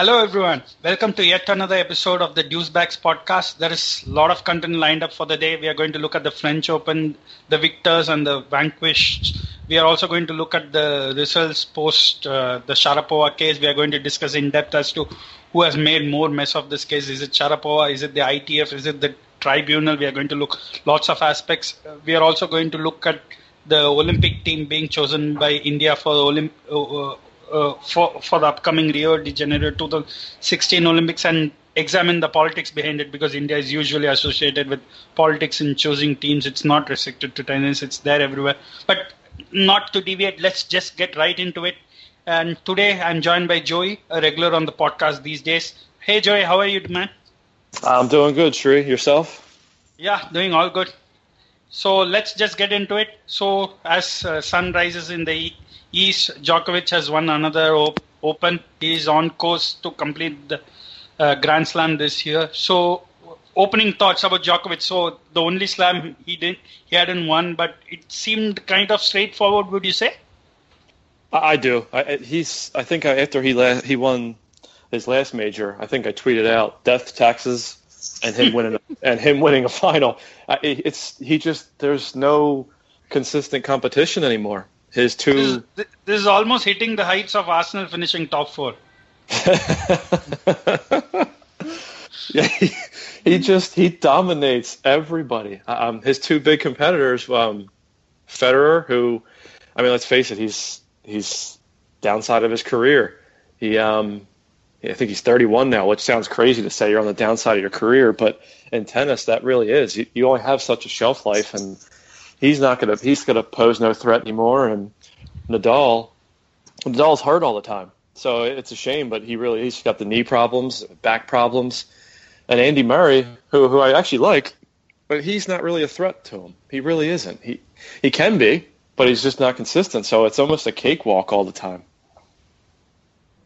Hello, everyone. Welcome to yet another episode of the Deucebags podcast. There is a lot of content lined up for the day. We are going to look at the French Open, the victors and the vanquished. We are also going to look at the results post uh, the Sharapova case. We are going to discuss in depth as to who has made more mess of this case. Is it Sharapova? Is it the ITF? Is it the tribunal? We are going to look lots of aspects. Uh, we are also going to look at the Olympic team being chosen by India for the Olymp- uh, uh, for for the upcoming Rio de Janeiro 2016 Olympics and examine the politics behind it because India is usually associated with politics in choosing teams. It's not restricted to tennis; it's there everywhere. But not to deviate, let's just get right into it. And today I'm joined by Joey, a regular on the podcast these days. Hey Joey, how are you, man? I'm doing good, Shri. Yourself? Yeah, doing all good. So let's just get into it. So as uh, sun rises in the east, Djokovic has won another op- Open. He is on course to complete the uh, Grand Slam this year. So opening thoughts about Djokovic. So the only slam he didn't, he hadn't won, but it seemed kind of straightforward. Would you say? I, I do. I, he's. I think after he la- he won his last major, I think I tweeted out death taxes and him winning and him winning a final. I, it's he just there's no consistent competition anymore. His This two is, this is almost hitting the heights of Arsenal finishing top four. yeah, he, he just he dominates everybody. Um, his two big competitors, um, Federer, who, I mean, let's face it, he's he's downside of his career. He, um, I think he's 31 now, which sounds crazy to say you're on the downside of your career, but in tennis, that really is. You, you only have such a shelf life, and he's not gonna he's gonna pose no threat anymore. And Nadal, Nadal's hurt all the time, so it's a shame. But he really he's got the knee problems, back problems, and Andy Murray, who who I actually like, but he's not really a threat to him. He really isn't. He he can be, but he's just not consistent. So it's almost a cakewalk all the time.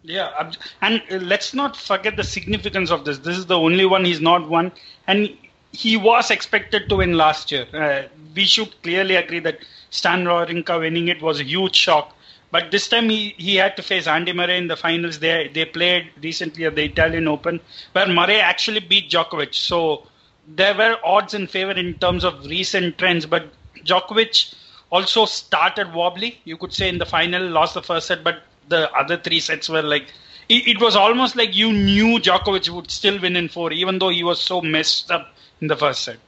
Yeah, and let's not forget the significance of this. This is the only one he's not won, and he was expected to win last year. Uh, we should clearly agree that Stan Wawrinka winning it was a huge shock. But this time he, he had to face Andy Murray in the finals. They they played recently at the Italian Open, where Murray actually beat Djokovic. So there were odds in favor in terms of recent trends. But Djokovic also started wobbly, you could say, in the final, lost the first set, but the other three sets were like it, it was almost like you knew Djokovic would still win in four, even though he was so messed up in the first set.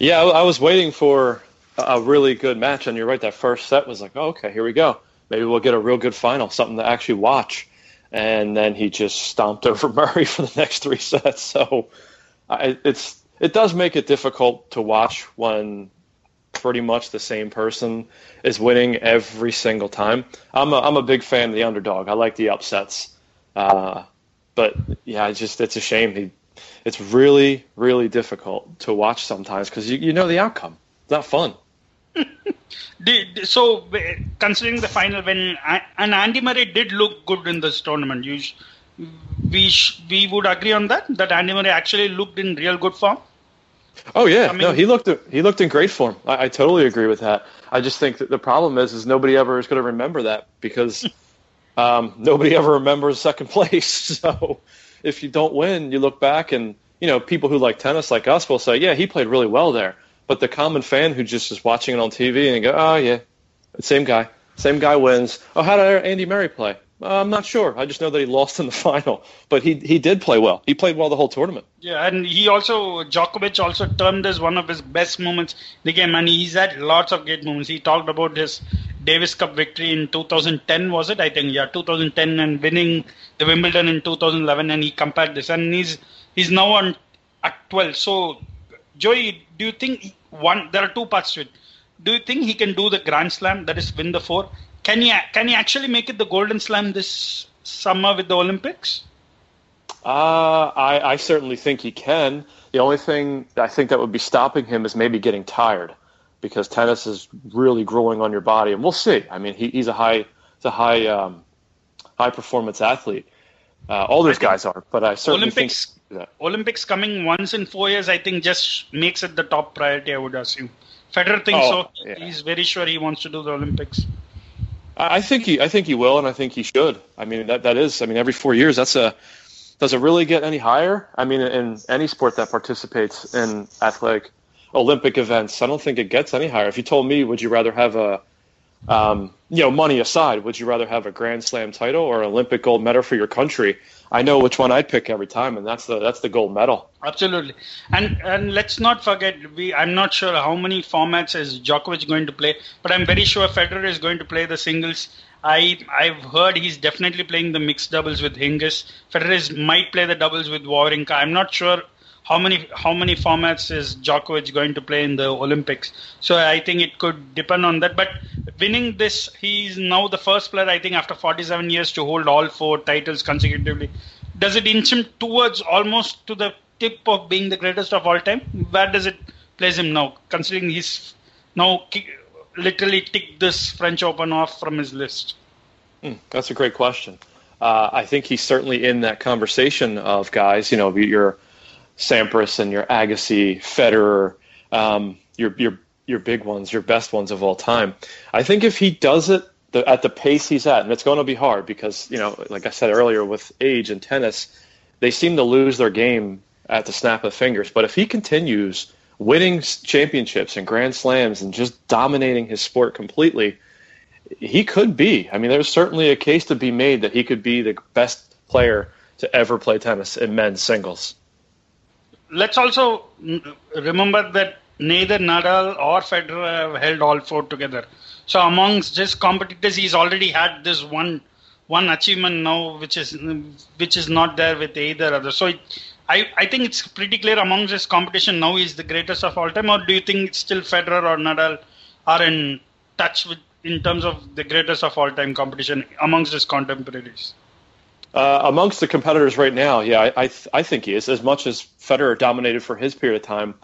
Yeah, I, was waiting for a a really good match, and you're right. That first set was like, oh, okay, here we go. Maybe we'll get a real good final, something to actually watch. And then he just stomped over Murray for the next three sets. So I, it's it does make it difficult to watch when pretty much the same person is winning every single time. I'm a, I'm a big fan of the underdog. I like the upsets. Uh, but yeah, it's just it's a shame. He, it's really really difficult to watch sometimes because you, you know the outcome. It's not fun. so considering the final when and Andy Murray did look good in this tournament, you we we would agree on that that Andy Murray actually looked in real good form. Oh yeah, I mean, no, he looked he looked in great form. I, I, totally agree with that. I just think that the problem is is nobody ever is going to remember that because um, nobody ever remembers second place. So if you don't win, you look back and you know people who like tennis like us will say, yeah, he played really well there. But the common fan who just is watching it on TV and go, oh yeah, same guy, same guy wins. Oh, how did Andy Murray play? Uh, I'm not sure. I just know that he lost in the final, but he he did play well. He played well the whole tournament. Yeah, and he also Djokovic also termed as one of his best moments in the game, and he's had lots of great moments. He talked about his Davis Cup victory in 2010, was it? I think yeah, 2010, and winning the Wimbledon in 2011, and he compared this, and he's he's now on at 12. So, Joey, do you think one? There are two parts to it. Do you think he can do the Grand Slam, that is, win the four? Can he can he actually make it the Golden Slam this summer with the Olympics? Uh, I, I certainly think he can. The only thing I think that would be stopping him is maybe getting tired, because tennis is really growing on your body, and we'll see. I mean, he, he's a high, he's a high, um, high performance athlete. Uh, all those guys are, but I certainly Olympics, think that. Olympics coming once in four years, I think, just makes it the top priority. I would assume. Federer thinks oh, so. Yeah. He's very sure he wants to do the Olympics. I think he, I think he will, and I think he should. I mean, that that is. I mean, every four years, that's a. Does it really get any higher? I mean, in any sport that participates in athletic Olympic events, I don't think it gets any higher. If you told me, would you rather have a, um, you know, money aside, would you rather have a Grand Slam title or an Olympic gold medal for your country? I know which one I'd pick every time, and that's the that's the gold medal. Absolutely, and and let's not forget we. I'm not sure how many formats is Djokovic going to play, but I'm very sure Federer is going to play the singles. I I've heard he's definitely playing the mixed doubles with Hingis. Federer might play the doubles with Wawrinka. I'm not sure how many how many formats is Djokovic going to play in the Olympics? So I think it could depend on that. But winning this, he's now the first player I think after 47 years to hold all four titles consecutively. Does it inch him towards almost to the tip of being the greatest of all time? Where does it place him now, considering he's now literally ticked this French Open off from his list? Mm, that's a great question. Uh, I think he's certainly in that conversation of guys. You know, you're Sampras and your Agassi, Federer, um, your your your big ones, your best ones of all time. I think if he does it the, at the pace he's at, and it's going to be hard because you know, like I said earlier, with age and tennis, they seem to lose their game at the snap of fingers. But if he continues winning championships and Grand Slams and just dominating his sport completely, he could be. I mean, there's certainly a case to be made that he could be the best player to ever play tennis in men's singles let's also remember that neither Nadal or Federer have held all four together. So amongst his competitors, he's already had this one one achievement now, which is which is not there with either other. So it, I I think it's pretty clear amongst his competition now he's the greatest of all time. Or do you think still Federer or Nadal are in touch with in terms of the greatest of all time competition amongst his contemporaries? Uh, amongst the competitors right now, yeah, I I, th- I, think he is. As much as Federer dominated for his period of time,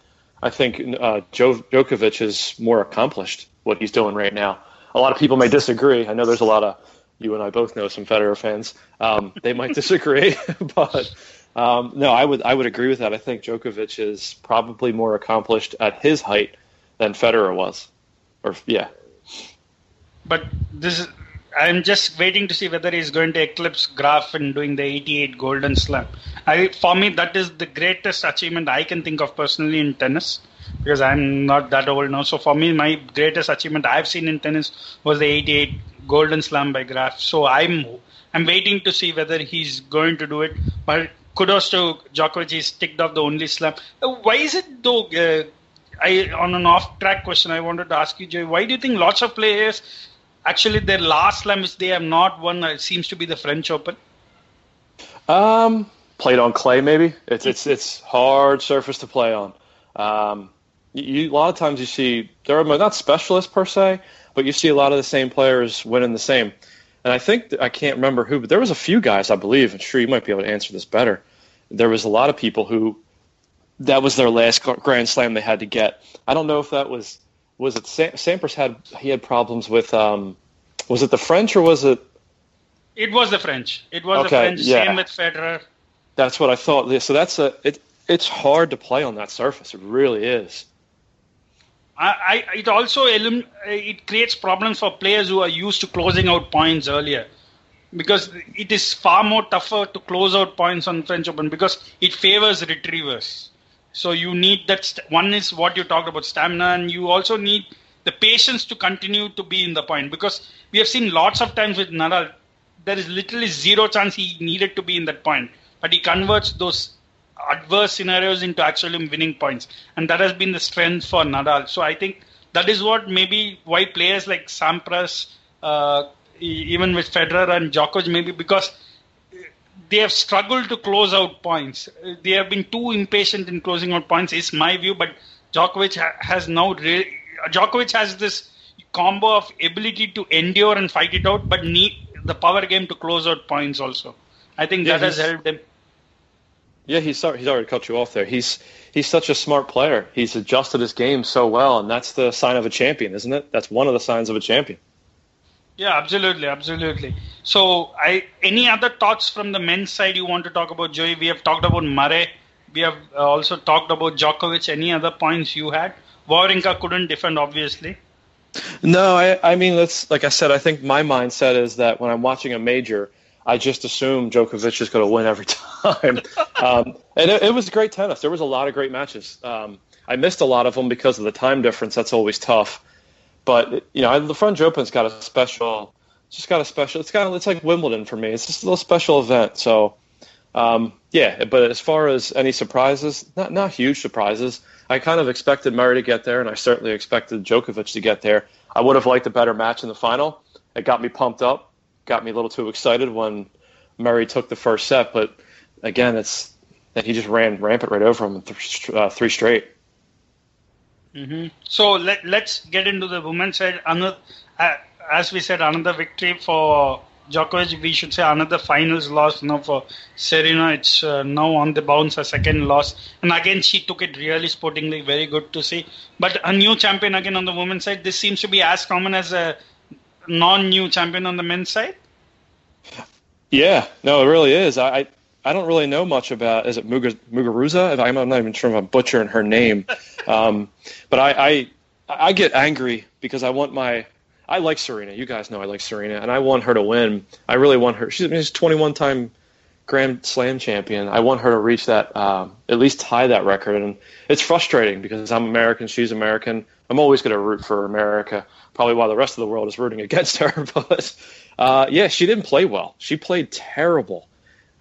I think uh, Djokovic is more accomplished what he's doing right now. A lot of people may disagree. I know there's a lot of you and I both know some Federer fans. Um, they might disagree, but um, no, I would I would agree with that. I think Djokovic is probably more accomplished at his height than Federer was, or yeah. But this is I'm just waiting to see whether he's going to eclipse Graf in doing the 88 Golden Slam. I, for me, that is the greatest achievement I can think of personally in tennis because I'm not that old now. So for me, my greatest achievement I've seen in tennis was the 88 Golden Slam by Graf. So I'm I'm waiting to see whether he's going to do it. But kudos to Djokovic, he's ticked off the only slam. Uh, why is it though? Uh, I on an off-track question, I wanted to ask you, Jay. Why do you think lots of players actually their last slam which they have not won uh, seems to be the French Open? Um, played on clay maybe. It's it's it's hard surface to play on. Um, you, a lot of times you see there are not specialists per se, but you see a lot of the same players winning the same. And I think I can't remember who, but there was a few guys I believe. And sure, you might be able to answer this better. There was a lot of people who that was their last Grand Slam they had to get. I don't know if that was was it Sam, Sampras had he had problems with um, was it the French or was it? It was the French. It was okay, the French. Yeah. Same with Federer. That's what I thought. So that's a it. It's hard to play on that surface. It really is. I, I, it also it creates problems for players who are used to closing out points earlier because it is far more tougher to close out points on French Open because it favors retrievers. So you need that. St- one is what you talked about stamina, and you also need the patience to continue to be in the point because we have seen lots of times with Nadal, there is literally zero chance he needed to be in that point, but he converts those adverse scenarios into actually winning points, and that has been the strength for Nadal. So I think that is what maybe why players like Sampras, uh, even with Federer and Djokovic, maybe because they have struggled to close out points. They have been too impatient in closing out points, is my view. But Djokovic has now re- Djokovic has this combo of ability to endure and fight it out, but need the power game to close out points also. I think yeah, that has helped him. Yeah, he's sorry, he's already cut you off there. He's he's such a smart player. He's adjusted his game so well, and that's the sign of a champion, isn't it? That's one of the signs of a champion. Yeah, absolutely, absolutely. So, I any other thoughts from the men's side you want to talk about, Joey? We have talked about Murray. We have uh, also talked about Djokovic. Any other points you had? Wawrinka couldn't defend, obviously. No, I, I mean, that's like I said. I think my mindset is that when I'm watching a major, I just assume Djokovic is going to win every time. um, and it, it, was great tennis. There was a lot of great matches. Um, I missed a lot of them because of the time difference. That's always tough. But you know, the French Open's got a special, just got a special. It's got it's like Wimbledon for me. It's just a little special event. So um, yeah, but as far as any surprises, not not huge surprises. I kind of expected Murray to get there, and I certainly expected Djokovic to get there. I would have liked a better match in the final. It got me pumped up, got me a little too excited when Murray took the first set. But again, it's that he just ran rampant right over him th- uh, three straight. Mm-hmm. So let, let's get into the women's side. Another, uh, as we said, another victory for Djokovic. We should say another finals loss now for Serena. It's uh, now on the bounce, a second loss. And again, she took it really sportingly. Very good to see. But a new champion again on the women's side. This seems to be as common as a non-new champion on the men's side. Yeah, no, it really is. I, I don't really know much about. Is it Muguruza? I'm not even sure if I'm butchering her name, um, but I, I I get angry because I want my. I like Serena. You guys know I like Serena, and I want her to win. I really want her. She's, she's 21 time Grand Slam champion. I want her to reach that, uh, at least tie that record. And it's frustrating because I'm American, she's American. I'm always going to root for America. Probably while the rest of the world is rooting against her. But uh, yeah, she didn't play well. She played terrible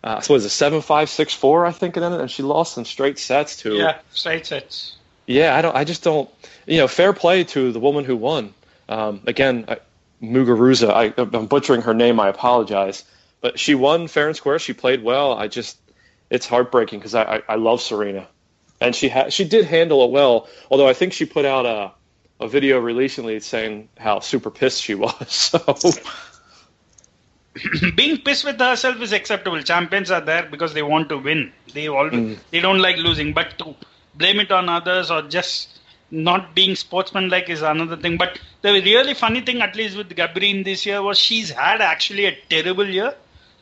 uh, so was it seven five six four I think it ended, and she lost in straight sets to yeah straight sets. Yeah, I don't. I just don't. You know, fair play to the woman who won. Um, again, I, Muguruza. I, I'm butchering her name. I apologize, but she won fair and square. She played well. I just it's heartbreaking because I, I, I love Serena, and she had she did handle it well. Although I think she put out a a video recently saying how super pissed she was. So being pissed with herself is acceptable. Champions are there because they want to win. They all mm. they don't like losing. But to blame it on others or just not being sportsmanlike is another thing. But the really funny thing, at least with Garbiñe this year, was she's had actually a terrible year.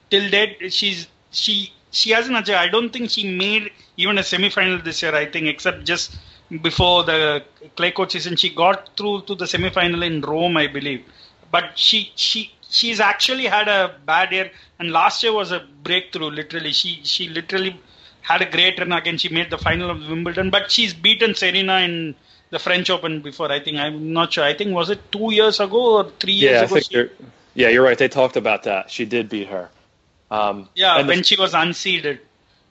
Till date, she's she she hasn't achieved. I don't think she made even a semi-final this year. I think except just before the clay court season, she got through to the semi-final in Rome, I believe. But she she she's actually had a bad year, and last year was a breakthrough. Literally, she she literally had a great run again. She made the final of Wimbledon, but she's beaten Serena in the French Open before. I think I'm not sure. I think was it two years ago or three years yeah, ago? I think she... you're, yeah, you're right. They talked about that. She did beat her. Um, yeah, when the... she was unseeded.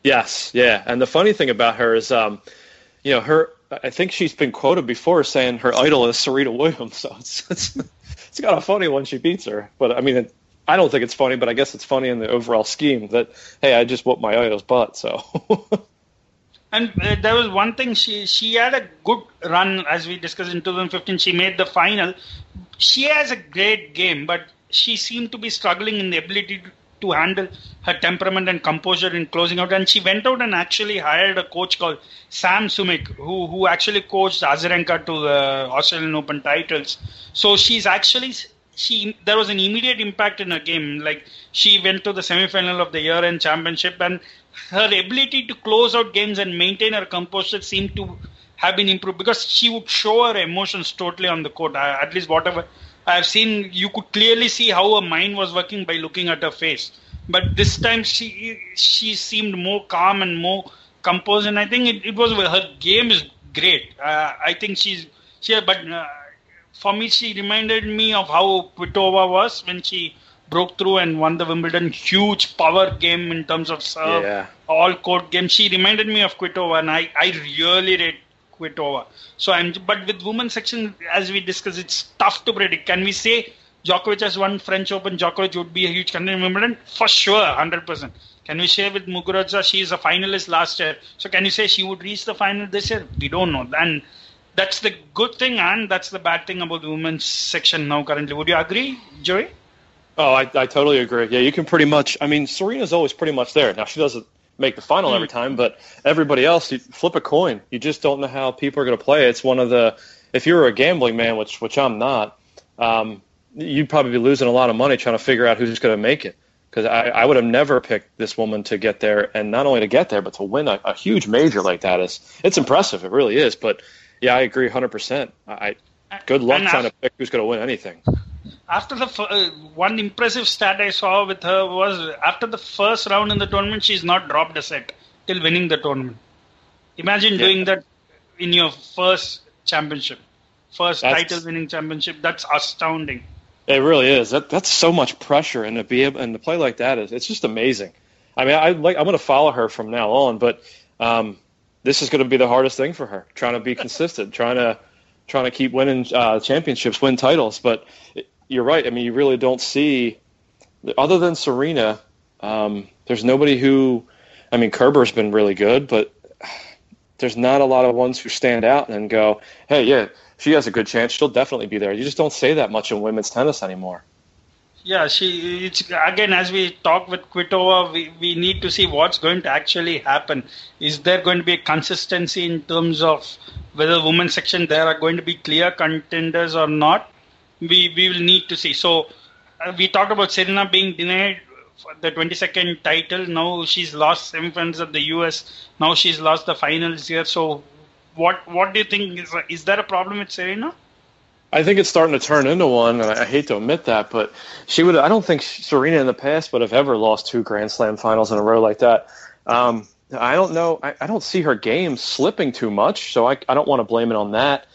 Yes, yeah, and the funny thing about her is, um, you know, her. I think she's been quoted before saying her idol is Serena Williams. So it's, it's it's kind of funny when she beats her. But I mean, it, I don't think it's funny, but I guess it's funny in the overall scheme that hey, I just whooped my idol's butt. So. And uh, there was one thing she she had a good run as we discussed in 2015. She made the final. She has a great game, but she seemed to be struggling in the ability to, to handle her temperament and composure in closing out. And she went out and actually hired a coach called Sam Sumyk, who who actually coached Azarenka to the Australian Open titles. So she's actually she there was an immediate impact in her game. Like she went to the semi-final of the year-end championship, and her ability to close out games and maintain her composure seemed to have been improved because she would show her emotions totally on the court. Uh, at least whatever I've seen, you could clearly see how her mind was working by looking at her face. But this time she she seemed more calm and more composed, and I think it, it was her game is great. Uh, I think she's she, but uh, for me she reminded me of how Kvitova was when she broke through and won the Wimbledon. Huge power game in terms of serve, Yeah. all court game. She reminded me of Kvitova, and I, I really rate Kvitova. So I'm, but with women's section, as we discussed, it's tough to predict. Can we say Djokovic has won French Open? Djokovic would be a huge contender for sure, hundred percent. Can we say with Muguruza, she is a finalist last year? So can you say she would reach the final this year? We don't know. And that's the good thing, and that's the bad thing about the women's section now currently. Would you agree, Joey? Oh, I, I totally agree. Yeah, you can pretty much. I mean, Serena's always pretty much there. Now she doesn't make the final every time, but everybody else, you flip a coin. You just don't know how people are going to play. It's one of the. If you're a gambling man, which which I'm not, um, you'd probably be losing a lot of money trying to figure out who's going to make it. Because I, I would have never picked this woman to get there, and not only to get there, but to win a, a huge major like that is it's impressive. It really is. But yeah, I agree 100. percent I good luck And trying to pick who's going to win anything. After the uh, one impressive stat I saw with her was after the first round in the tournament, she's not dropped a set till winning the tournament. Imagine Yeah. doing that in your first championship, first That's- title-winning championship. That's astounding. It really is. That that's so much pressure, and to be able and to play like that is it's just amazing. I mean, I like I'm going to follow her from now on, but um, this is going to be the hardest thing for her, trying to be consistent, trying to trying to keep winning uh, championships, win titles. But it, you're right. I mean, you really don't see other than Serena. Um, there's nobody who, I mean, Kerber's been really good, but there's not a lot of ones who stand out and go, hey, yeah, she has a good chance. She'll definitely be there. You just don't say that much in women's tennis anymore. Yeah, she. It's again as we talk with Kvitova, we, we need to see what's going to actually happen. Is there going to be a consistency in terms of whether women's section there are going to be clear contenders or not? We we will need to see. So uh, we talked about Serena being denied the 22nd title. Now she's lost semifinals of the US. Now she's lost the finals here. So what what do you think is is there a problem with Serena? I think it's starting to turn into one, and I I hate to admit that, but she would. I don't think Serena in the past would have ever lost two Grand Slam finals in a row like that. Um, I don't know. I, I don't see her game slipping too much, so I, I don't want to blame it on that.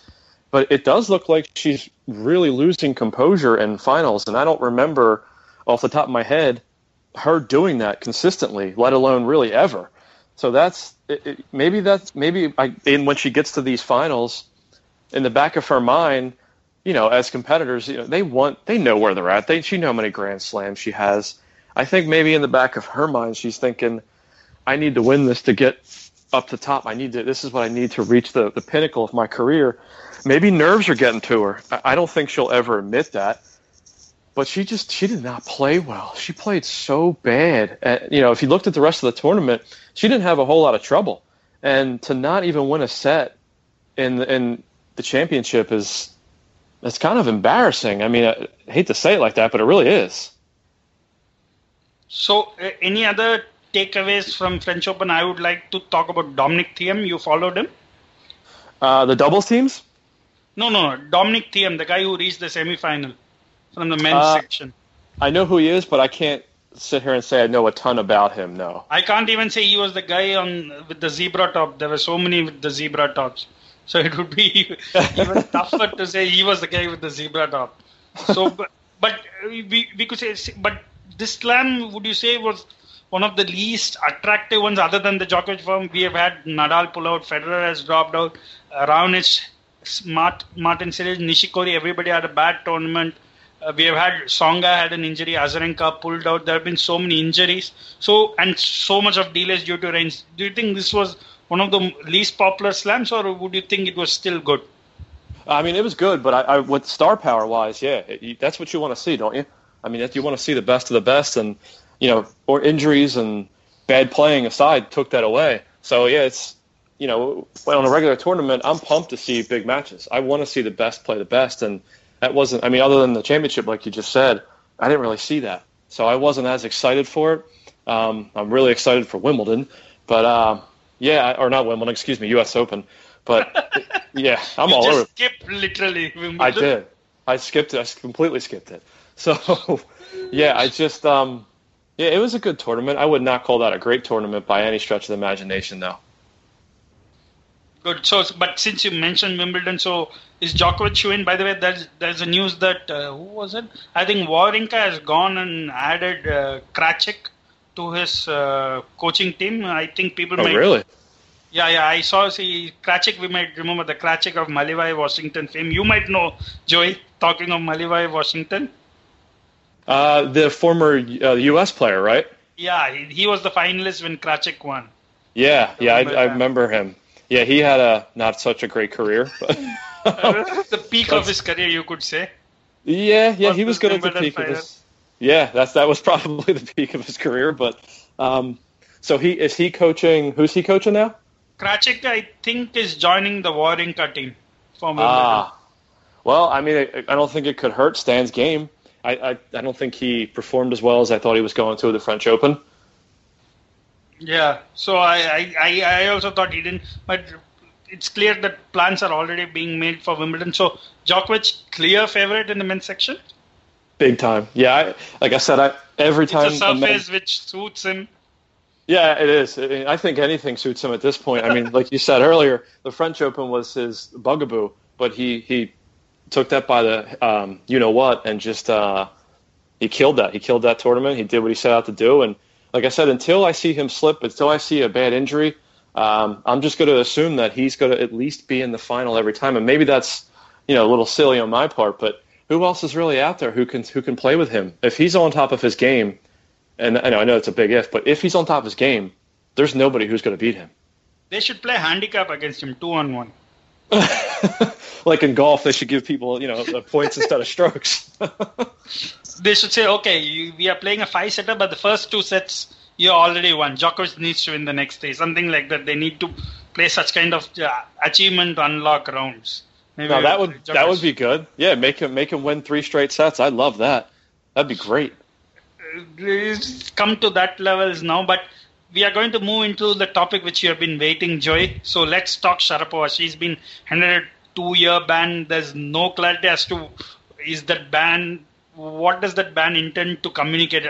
But it does look like she's really losing composure in finals, and I don't remember off the top of my head her doing that consistently, let alone really ever. So that's it, it, maybe that's maybe I, when she gets to these finals, in the back of her mind, you know, as competitors, you know, they want they know where they're at. They she know how many Grand Slams she has. I think maybe in the back of her mind, she's thinking, I need to win this to get up the top. I need to. This is what I need to reach the the pinnacle of my career. Maybe nerves are getting to her. I, I don't think she'll ever admit that. But she just she did not play well. She played so bad. Uh, you know, if you looked at the rest of the tournament, she didn't have a whole lot of trouble. And to not even win a set in in the championship is it's kind of embarrassing. I mean, I hate to say it like that, but it really is. So, uh, any other takeaways from French Open? I would like to talk about Dominic Thiem. You followed him? Uh, the doubles teams. No, no, Dominic Thiem, the guy who reached the semi-final from the men's Uh, section. I know who he is, but I can't sit here and say I know a ton about him. No. I can't even say he was the guy on with the zebra top. There were so many with the zebra tops, so it would be even tougher to say he was the guy with the zebra top. So, but, but we we could say, but this slam, would you say was one of the least attractive ones other than the Djokovic form? We have had Nadal pull out, Federer has dropped out, uh, Raonic, Smart, Martin Cilic, Nishikori, everybody had a bad tournament. Uh, we have had Tsonga had an injury, Azarenka pulled out. There have been so many injuries, so and so much of delays due to rains. Do you think this was one of the least popular slams, or would you think it was still good? I mean, it was good, but I, I with star power wise, yeah, it, that's what you want to see, don't you? I mean, you want to see the best of the best, and you know, or injuries and bad playing aside, took that away. So yeah, it's you know, on a regular tournament, I'm pumped to see big matches. I want to see the best play the best, and that wasn't. I mean, other than the championship, like you just said, I didn't really see that. So I wasn't as excited for it. Um, I'm really excited for Wimbledon, but uh, yeah, or not Wimbledon, excuse me, U.S. Open. But yeah, I'm you all just over. Skip literally. Wimbledon. I did. I skipped it. I completely skipped it. So yeah, I just um, yeah, it was a good tournament. I would not call that a great tournament by any stretch of the imagination, though. Good. So, but since you mentioned Wimbledon, so is Djokovic win? By the way, there's there's a news that uh, who was it? I think Wawrinka has gone and added uh, Krajicek to his uh, coaching team. I think people oh, might. really? Yeah, yeah. I saw see Krajicek. We might remember the Krajicek of MaliVai, Washington fame. You might know Joey. Talking of MaliVai, Washington. Uh, the former uh, U.S. player, right? Yeah, he, he was the finalist when Krajicek won. Yeah, yeah, I, I remember him. Yeah, he had a not such a great career. But the peak of his career, you could say. Yeah, yeah, he was good at the peak of his. Yeah, that's that was probably the peak of his career. But um, so he is he coaching? Who's he coaching now? Krajicek, I think, is joining the Wawrinka team. From ah, well, I mean, I, I don't think it could hurt Stan's game. I, I I don't think he performed as well as I thought he was going to at the French Open. Yeah, so I, I, I also thought he didn't, but it's clear that plans are already being made for Wimbledon. So Djokovic, clear favorite in the men's section. Big time, yeah. I, like I said, I every time it's a surface a which suits him. Yeah, it is. I think anything suits him at this point. I mean, like you said earlier, the French Open was his bugaboo, but he he took that by the um, you know what and just uh, he killed that. He killed that tournament. He did what he set out to do, and like I said, until I see him slip, until I see a bad injury, um, I'm just going to assume that he's going to at least be in the final every time. And maybe that's you know a little silly on my part, but who else is really out there who can who can play with him? If he's on top of his game, and I know, I know it's a big if, but if he's on top of his game, there's nobody who's going to beat him. They should play handicap against him, two on one. like in golf, they should give people, you know, points instead of strokes. they should say, okay, you, we are playing a five setter, but the first two sets you already won. Djokovic needs to win the next day, something like that. They need to play such kind of uh, achievement unlock rounds. Maybe no, that would Djokovic. that would be good. Yeah, make him make him win three straight sets. I love that. That'd be great. It's come to that levels now, but we are going to move into the topic which you have been waiting, Joy. So let's talk Sharapova. She's been handed a two-year ban. There's no clarity as to is that ban what does that ban intend to communicate?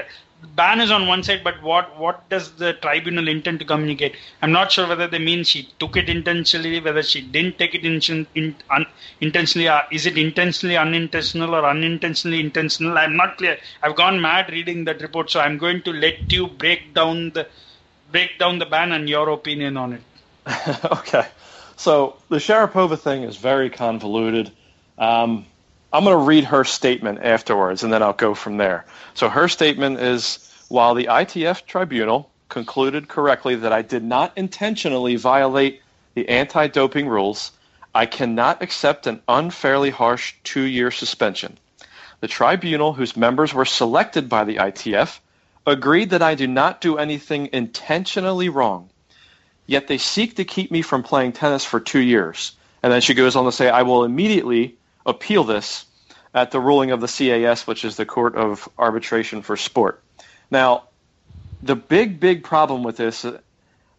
Ban is on one side, but what what does the tribunal intend to communicate? I'm not sure whether they mean she took it intentionally, whether she didn't take it in, in, un, intentionally. Uh, is it intentionally unintentional or unintentionally intentional? I'm not clear. I've gone mad reading that report, so I'm going to let you break down the break down the ban and your opinion on it. okay, so the Sharapova thing is very convoluted. Um, I'm going to read her statement afterwards, and then I'll go from there. So her statement is while the ITF tribunal concluded correctly that I did not intentionally violate the anti doping rules, I cannot accept an unfairly harsh two year suspension. The tribunal, whose members were selected by the ITF, agreed that I do not do anything intentionally wrong. Yet they seek to keep me from playing tennis for two years. And then she goes on to say, I will immediately appeal this at the ruling of the CAS, which is the Court of Arbitration for Sport. Now, the big, big problem with this,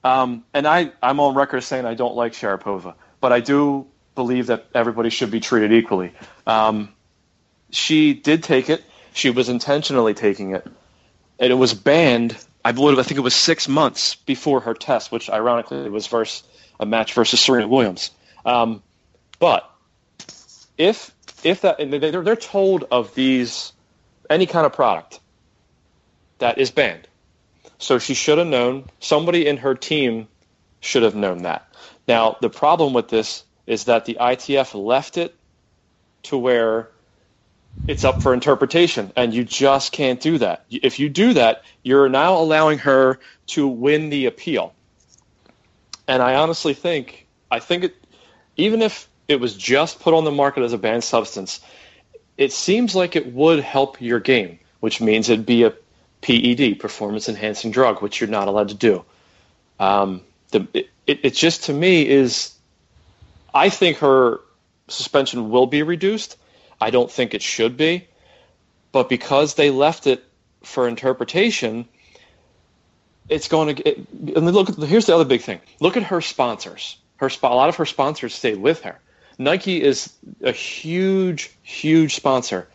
um, and I, I'm on record saying I don't like Sharapova, but I do believe that everybody should be treated equally. Um, she did take it. She was intentionally taking it. And it was banned, I believe, I think it was six months before her test, which ironically was versus a match versus Serena Williams. Um, but if if that they're, they're told of these any kind of product that is banned. So she should have known. Somebody in her team should have known that. Now the problem with this is that the ITF left it to where it's up for interpretation and you just can't do that if you do that you're now allowing her to win the appeal And I honestly think, I think it, even if it was just put on the market as a banned substance, it seems like it would help your game, which means it'd be a PED, performance enhancing drug, which you're not allowed to do. Um, the, it, it just to me is, I think her suspension will be reduced. I don't think it should be, but because they left it for interpretation, it's going to. It, and look, here's the other big thing. Look at her sponsors. Her a lot of her sponsors stayed with her. Nike is a huge, huge sponsor.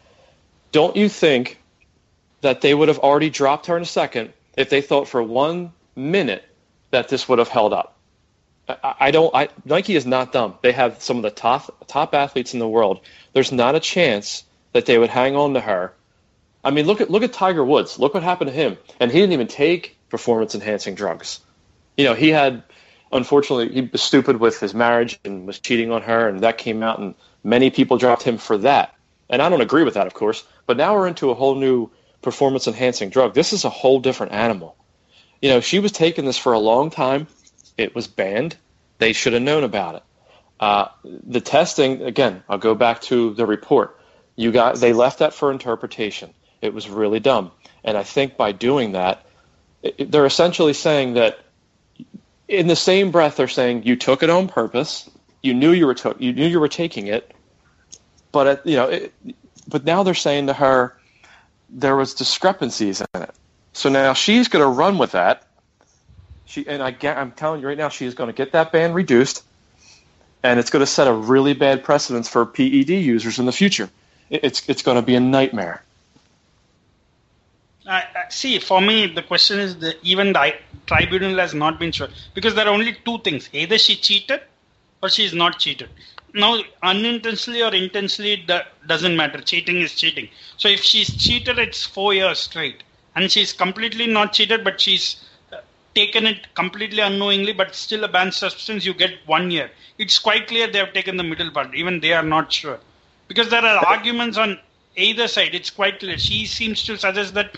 Don't you think that they would have already dropped her in a second if they thought for one minute that this would have held up? I, I don't. I, Nike is not dumb. They have some of the top top athletes in the world. There's not a chance that they would hang on to her. I mean, look at look at Tiger Woods. Look what happened to him, and he didn't even take performance enhancing drugs. You know, he had unfortunately he was stupid with his marriage and was cheating on her, and that came out, and many people dropped him for that. And I don't agree with that, of course. But now we're into a whole new performance enhancing drug. This is a whole different animal. You know, she was taking this for a long time. It was banned. They should have known about it. Uh, the testing, again, I'll go back to the report. You got they left that for interpretation. It was really dumb. And I think by doing that, it, they're essentially saying that in the same breath they're saying you took it on purpose, you knew you were took, you knew you were taking it, but at, you know, it, but now they're saying to her there was discrepancies in it. So now she's going to run with that. She and I, I'm telling you right now, she is going to get that ban reduced, and it's going to set a really bad precedence for PED users in the future. It's it's going to be a nightmare. See, for me, the question is that even the tribunal has not been sure because there are only two things: either she cheated or she is not cheated. Now, unintentionally or intentionally, that doesn't matter. Cheating is cheating. So, if she's cheated, it's four years straight, and she's completely not cheated, but she's taken it completely unknowingly, but still a banned substance, you get one year. It's quite clear they have taken the middle part. Even they are not sure because there are arguments on either side. It's quite clear. She seems to suggest that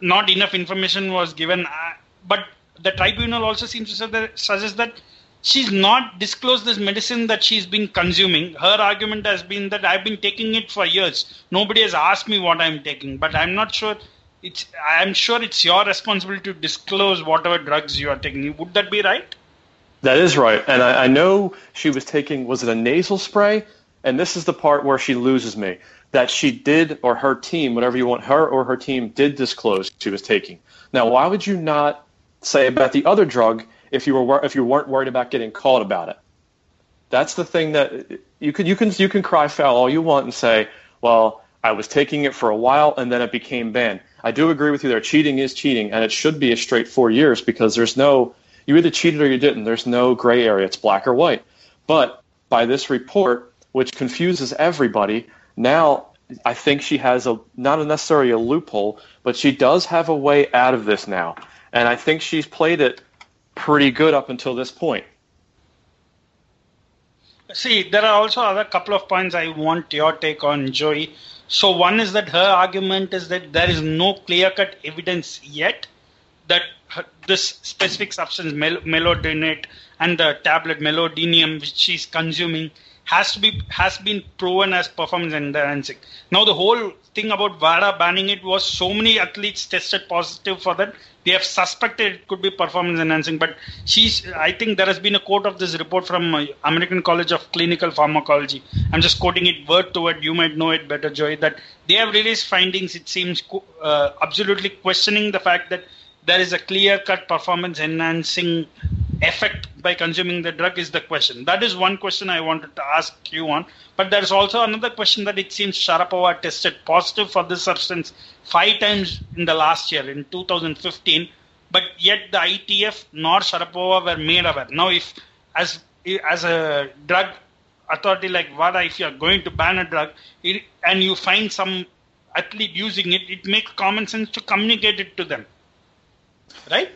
not enough information was given. Uh, but the tribunal also seems to suggest that she's not disclosed this medicine that she's been consuming. Her argument has been that I've been taking it for years. Nobody has asked me what I'm taking, but I'm not sure. It's I'm sure it's your responsibility to disclose whatever drugs you are taking. Would that be right? That is right, and I, I know she was taking. Was it a nasal spray? And this is the part where she loses me that she did, or her team, whatever you want, her or her team did disclose she was taking. Now, why would you not say about the other drug if you were if you weren't worried about getting caught about it? That's the thing that you can you can you can cry foul all you want and say, well, I was taking it for a while and then it became banned. I do agree with you there. Cheating is cheating, and it should be a straight four years because there's no you either cheated or you didn't. There's no gray area. It's black or white. But by this report, which confuses everybody, now I think she has a not necessarily a loophole, but she does have a way out of this now, and I think she's played it pretty good up until this point. See, there are also other couple of points I want your take on, Joey. So one is that her argument is that there is no clear-cut evidence yet that this specific substance, mel- Mildronate, and the tablet meldonium which she's consuming has to be has been proven as performance enhancing. Now the whole thing about WADA banning it was so many athletes tested positive for that they have suspected it could be performance enhancing. But she's I think there has been a quote of this report from uh, American College of Clinical Pharmacology. I'm just quoting it word to word. You might know it better, Joy. That they have released findings. It seems uh, absolutely questioning the fact that there is a clear cut performance enhancing effect by consuming the drug is the question. That is one question I wanted to ask you on. But there's also another question that it seems Sharapova tested positive for this substance five times in the last year, in 2015. But yet the ITF nor Sharapova were made aware. Now, if as as a drug authority like WADA, if you are going to ban a drug it, and you find some athlete using it, it makes common sense to communicate it to them. Right?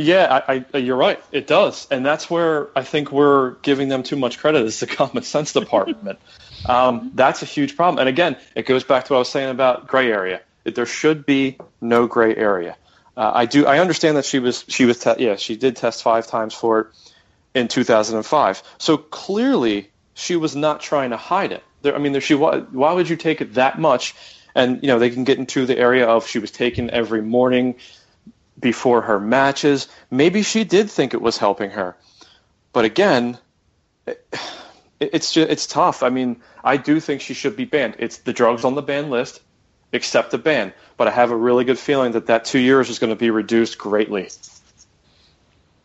Yeah, I, I, you're right. It does, and that's where I think we're giving them too much credit as the common sense department. um, that's a huge problem. And again, it goes back to what I was saying about gray area. There should be no gray area. Uh, I do. I understand that she was she was te- yeah she did test five times for it in 2005. So clearly she was not trying to hide it. There, I mean, there, she why would you take it that much? And you know they can get into the area of she was taking every morning before her matches. Maybe she did think it was helping her, but again, it, it's just it's tough. I mean, I do think she should be banned. It's the drugs on the ban list, accept the ban. But I have a really good feeling that that two years is going to be reduced greatly.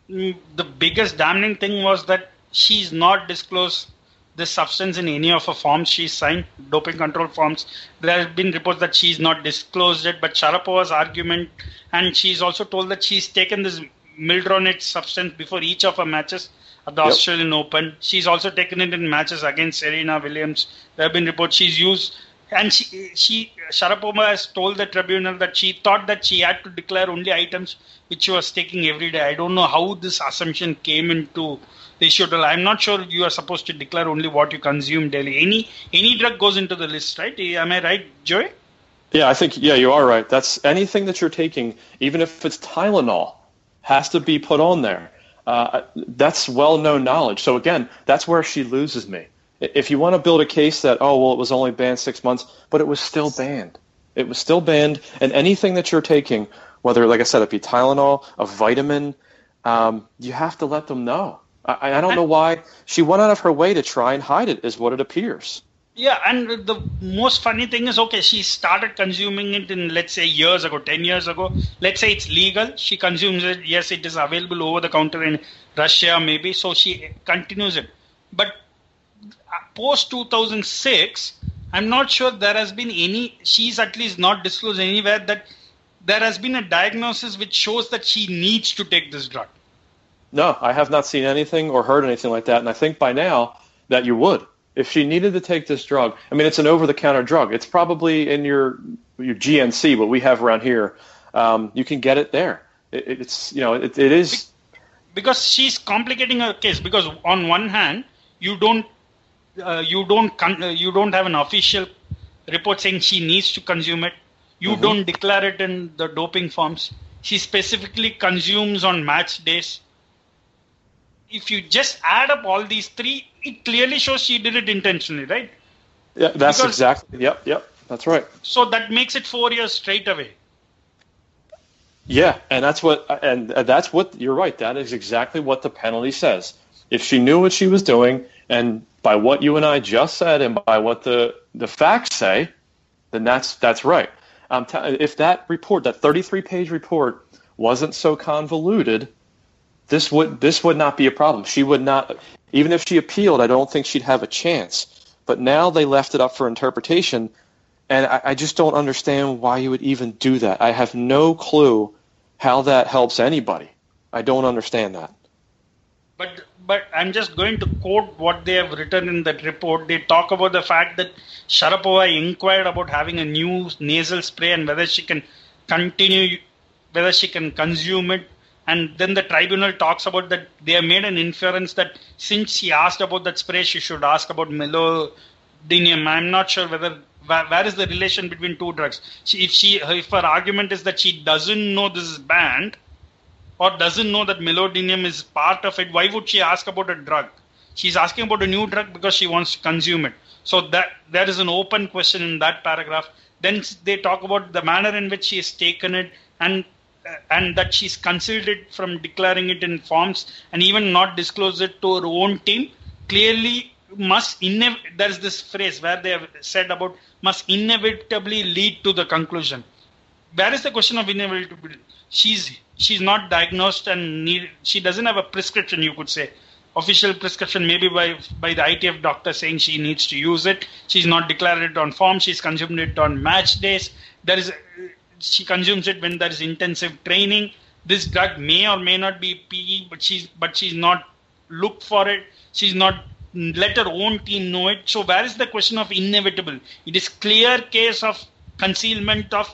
Mm, the biggest damning thing was that she's not disclosed this substance in any of her forms she signed, doping control forms. There have been reports that she's not disclosed it, but Sharapova's argument, and she's also told that she's taken this mildronate substance before each of her matches at the yep. Australian Open. She's also taken it in matches against Serena Williams. There have been reports she's used, and she, she Sharapova has told the tribunal that she thought that she had to declare only items which she was taking every day. I don't know how this assumption came into the issue. I'm not sure you are supposed to declare only what you consume daily. Any any drug goes into the list, right? Am I right, Joey? Yeah, I think yeah, you are right. That's anything that you're taking, even if it's Tylenol, has to be put on there. Uh, that's well-known knowledge. So again, that's where she loses me. If you want to build a case that oh well, it was only banned six months, but it was still banned. It was still banned, and anything that you're taking, whether like I said, it be Tylenol, a vitamin, um, you have to let them know. I, I don't know why she went out of her way to try and hide it, is what it appears. Yeah, and the most funny thing is, okay, she started consuming it in, let's say, years ago, 10 years ago. Let's say it's legal. She consumes it. Yes, it is available over the counter in Russia, maybe. So she continues it. But uh, post 2006, I'm not sure there has been any, she's at least not disclosed anywhere that there has been a diagnosis which shows that she needs to take this drug. No, I have not seen anything or heard anything like that. And I think by now that you would if she needed to take this drug, I mean, it's an over-the-counter drug. It's probably in your your GNC, what we have around here. Um, you can get it there. It, it's you know, it, it is because she's complicating her case. Because on one hand, you don't uh, you don't con- uh, you don't have an official report saying she needs to consume it. You mm-hmm. don't declare it in the doping forms. She specifically consumes on match days if you just add up all these three, it clearly shows she did it intentionally, right? Yeah, that's because, exactly. Yep, yep, that's right. So that makes it four years straight away. Yeah, and that's what, and that's what you're right. That is exactly what the penalty says. If she knew what she was doing, and by what you and I just said, and by what the the facts say, then that's that's right. Um, t- if that report, that 33 page report, wasn't so convoluted, this would this would not be a problem. She would not even if she appealed, I don't think she'd have a chance. But now they left it up for interpretation, and I, I just don't understand why you would even do that. I have no clue how that helps anybody. I don't understand that. But but I'm just going to quote what they have written in that report. They talk about the fact that Sharapova inquired about having a new nasal spray and whether she can continue, whether she can consume it and then the tribunal talks about that they have made an inference that since she asked about that spray, she should ask about meloxicam. I'm not sure whether where, where is the relation between two drugs. She, if she if her argument is that she doesn't know this is banned or doesn't know that meloxicam is part of it, why would she ask about a drug? She's asking about a new drug because she wants to consume it. So that there is an open question in that paragraph. Then they talk about the manner in which she has taken it and and that she's concealed it from declaring it in forms and even not disclose it to her own team clearly must inev- there's this phrase where they have said about must inevitably lead to the conclusion. Where is the question of inevitability? She's she's not diagnosed and need, she doesn't have a prescription you could say. Official prescription maybe by by the ITF doctor saying she needs to use it. She's not declared it on form she's consumed it on match days. There is she consumes it when there is intensive training. This drug may or may not be PE, but she's but she's not looked for it. She's not let her own team know it. So where is the question of inevitable? It is clear case of concealment of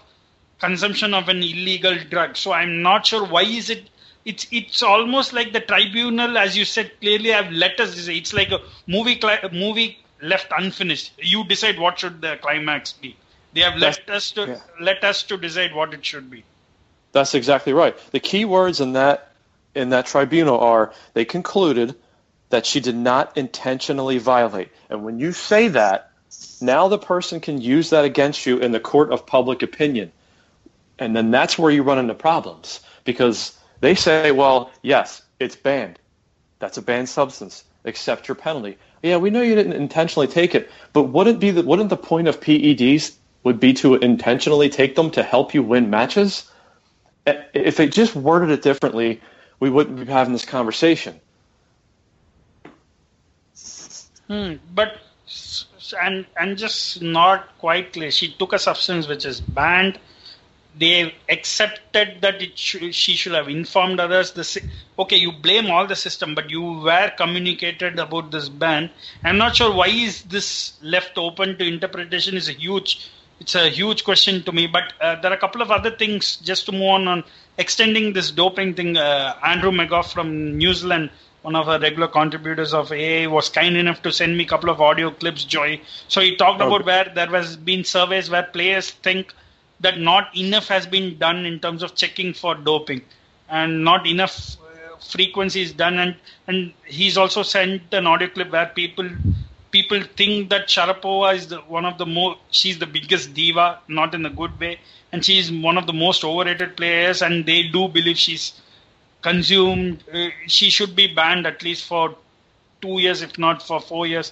consumption of an illegal drug. So I'm not sure why is it. It's it's almost like the tribunal, as you said clearly, have let us. It's like a movie movie left unfinished. You decide what should the climax be. They have left us to yeah. let us to decide what it should be. That's exactly right. The key words in that in that tribunal are they concluded that she did not intentionally violate. And when you say that, now the person can use that against you in the court of public opinion. And then that's where you run into problems because they say, well, yes, it's banned. That's a banned substance. Accept your penalty. Yeah, we know you didn't intentionally take it, but wouldn't be the, wouldn't the point of PEDs would be to intentionally take them to help you win matches? If they just worded it differently, we wouldn't be having this conversation. Hmm, but and and just not quite clear. She took a substance which is banned. They accepted that it should, she should have informed others. The okay, you blame all the system, but you were communicated about this ban. I'm not sure why is this left open to interpretation. Is a huge it's a huge question to me. But uh, there are a couple of other things just to move on on extending this doping thing. Uh, Andrew McGough from New Zealand, one of our regular contributors of AA, was kind enough to send me a couple of audio clips, Joey. So he talked okay. about where there has been surveys where players think that not enough has been done in terms of checking for doping, and not enough uh, frequency is done. And and he's also sent an audio clip where people people think that Sharapova is the, one of the more she's the biggest diva, not in a good way, and she's one of the most overrated players, and they do believe she's consumed. Uh, she should be banned at least for two years, if not for four years.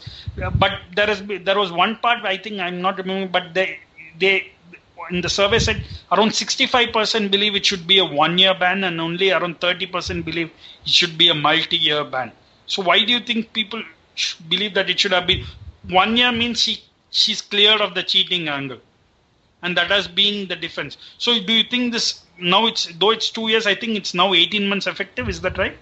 But there is there was one part I think I'm not remembering, but they they in the survey said around 65% believe it should be a one year ban, and only around 30% believe it should be a multi year ban. So why do you think people believe that it should have been one year means she she's cleared of the cheating angle. And that has been the difference. So do you think this now it's though it's two years i think it's now 18 months effective is that right?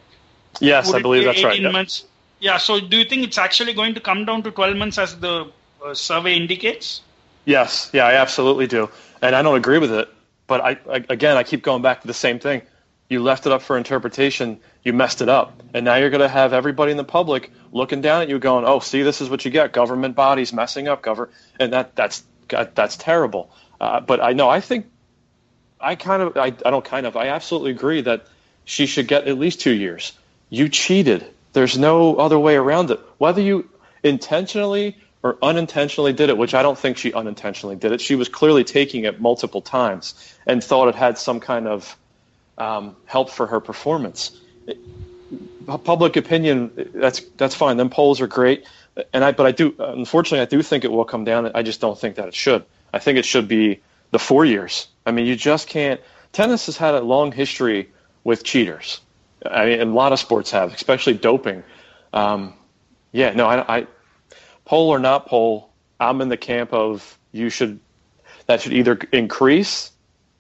Yes Would i believe that's 18 right 18 months? Yeah. yeah so do you think it's actually going to come down to 12 months as the uh, survey indicates? Yes yeah i absolutely do. And i don't agree with it but I, I again i keep going back to the same thing you left it up for interpretation, you messed it up. And now you're going to have everybody in the public looking down at you going, "Oh, see, this is what you get. Government bodies messing up, government." And that that's that's terrible. Uh, but I know I think I kind of I, I don't kind of I absolutely agree that she should get at least 2 years. You cheated. There's no other way around it. Whether you intentionally or unintentionally did it, which I don't think she unintentionally did it. She was clearly taking it multiple times and thought it had some kind of um, help for her performance. Public opinion, that's that's fine. Them polls are great, and I but I do unfortunately I do think it will come down. I just don't think that it should. I think it should be the four years. I mean, you just can't. Tennis has had a long history with cheaters. I mean, a lot of sports have, especially doping. Um, yeah, no, I, I poll or not poll, I'm in the camp of you should that should either increase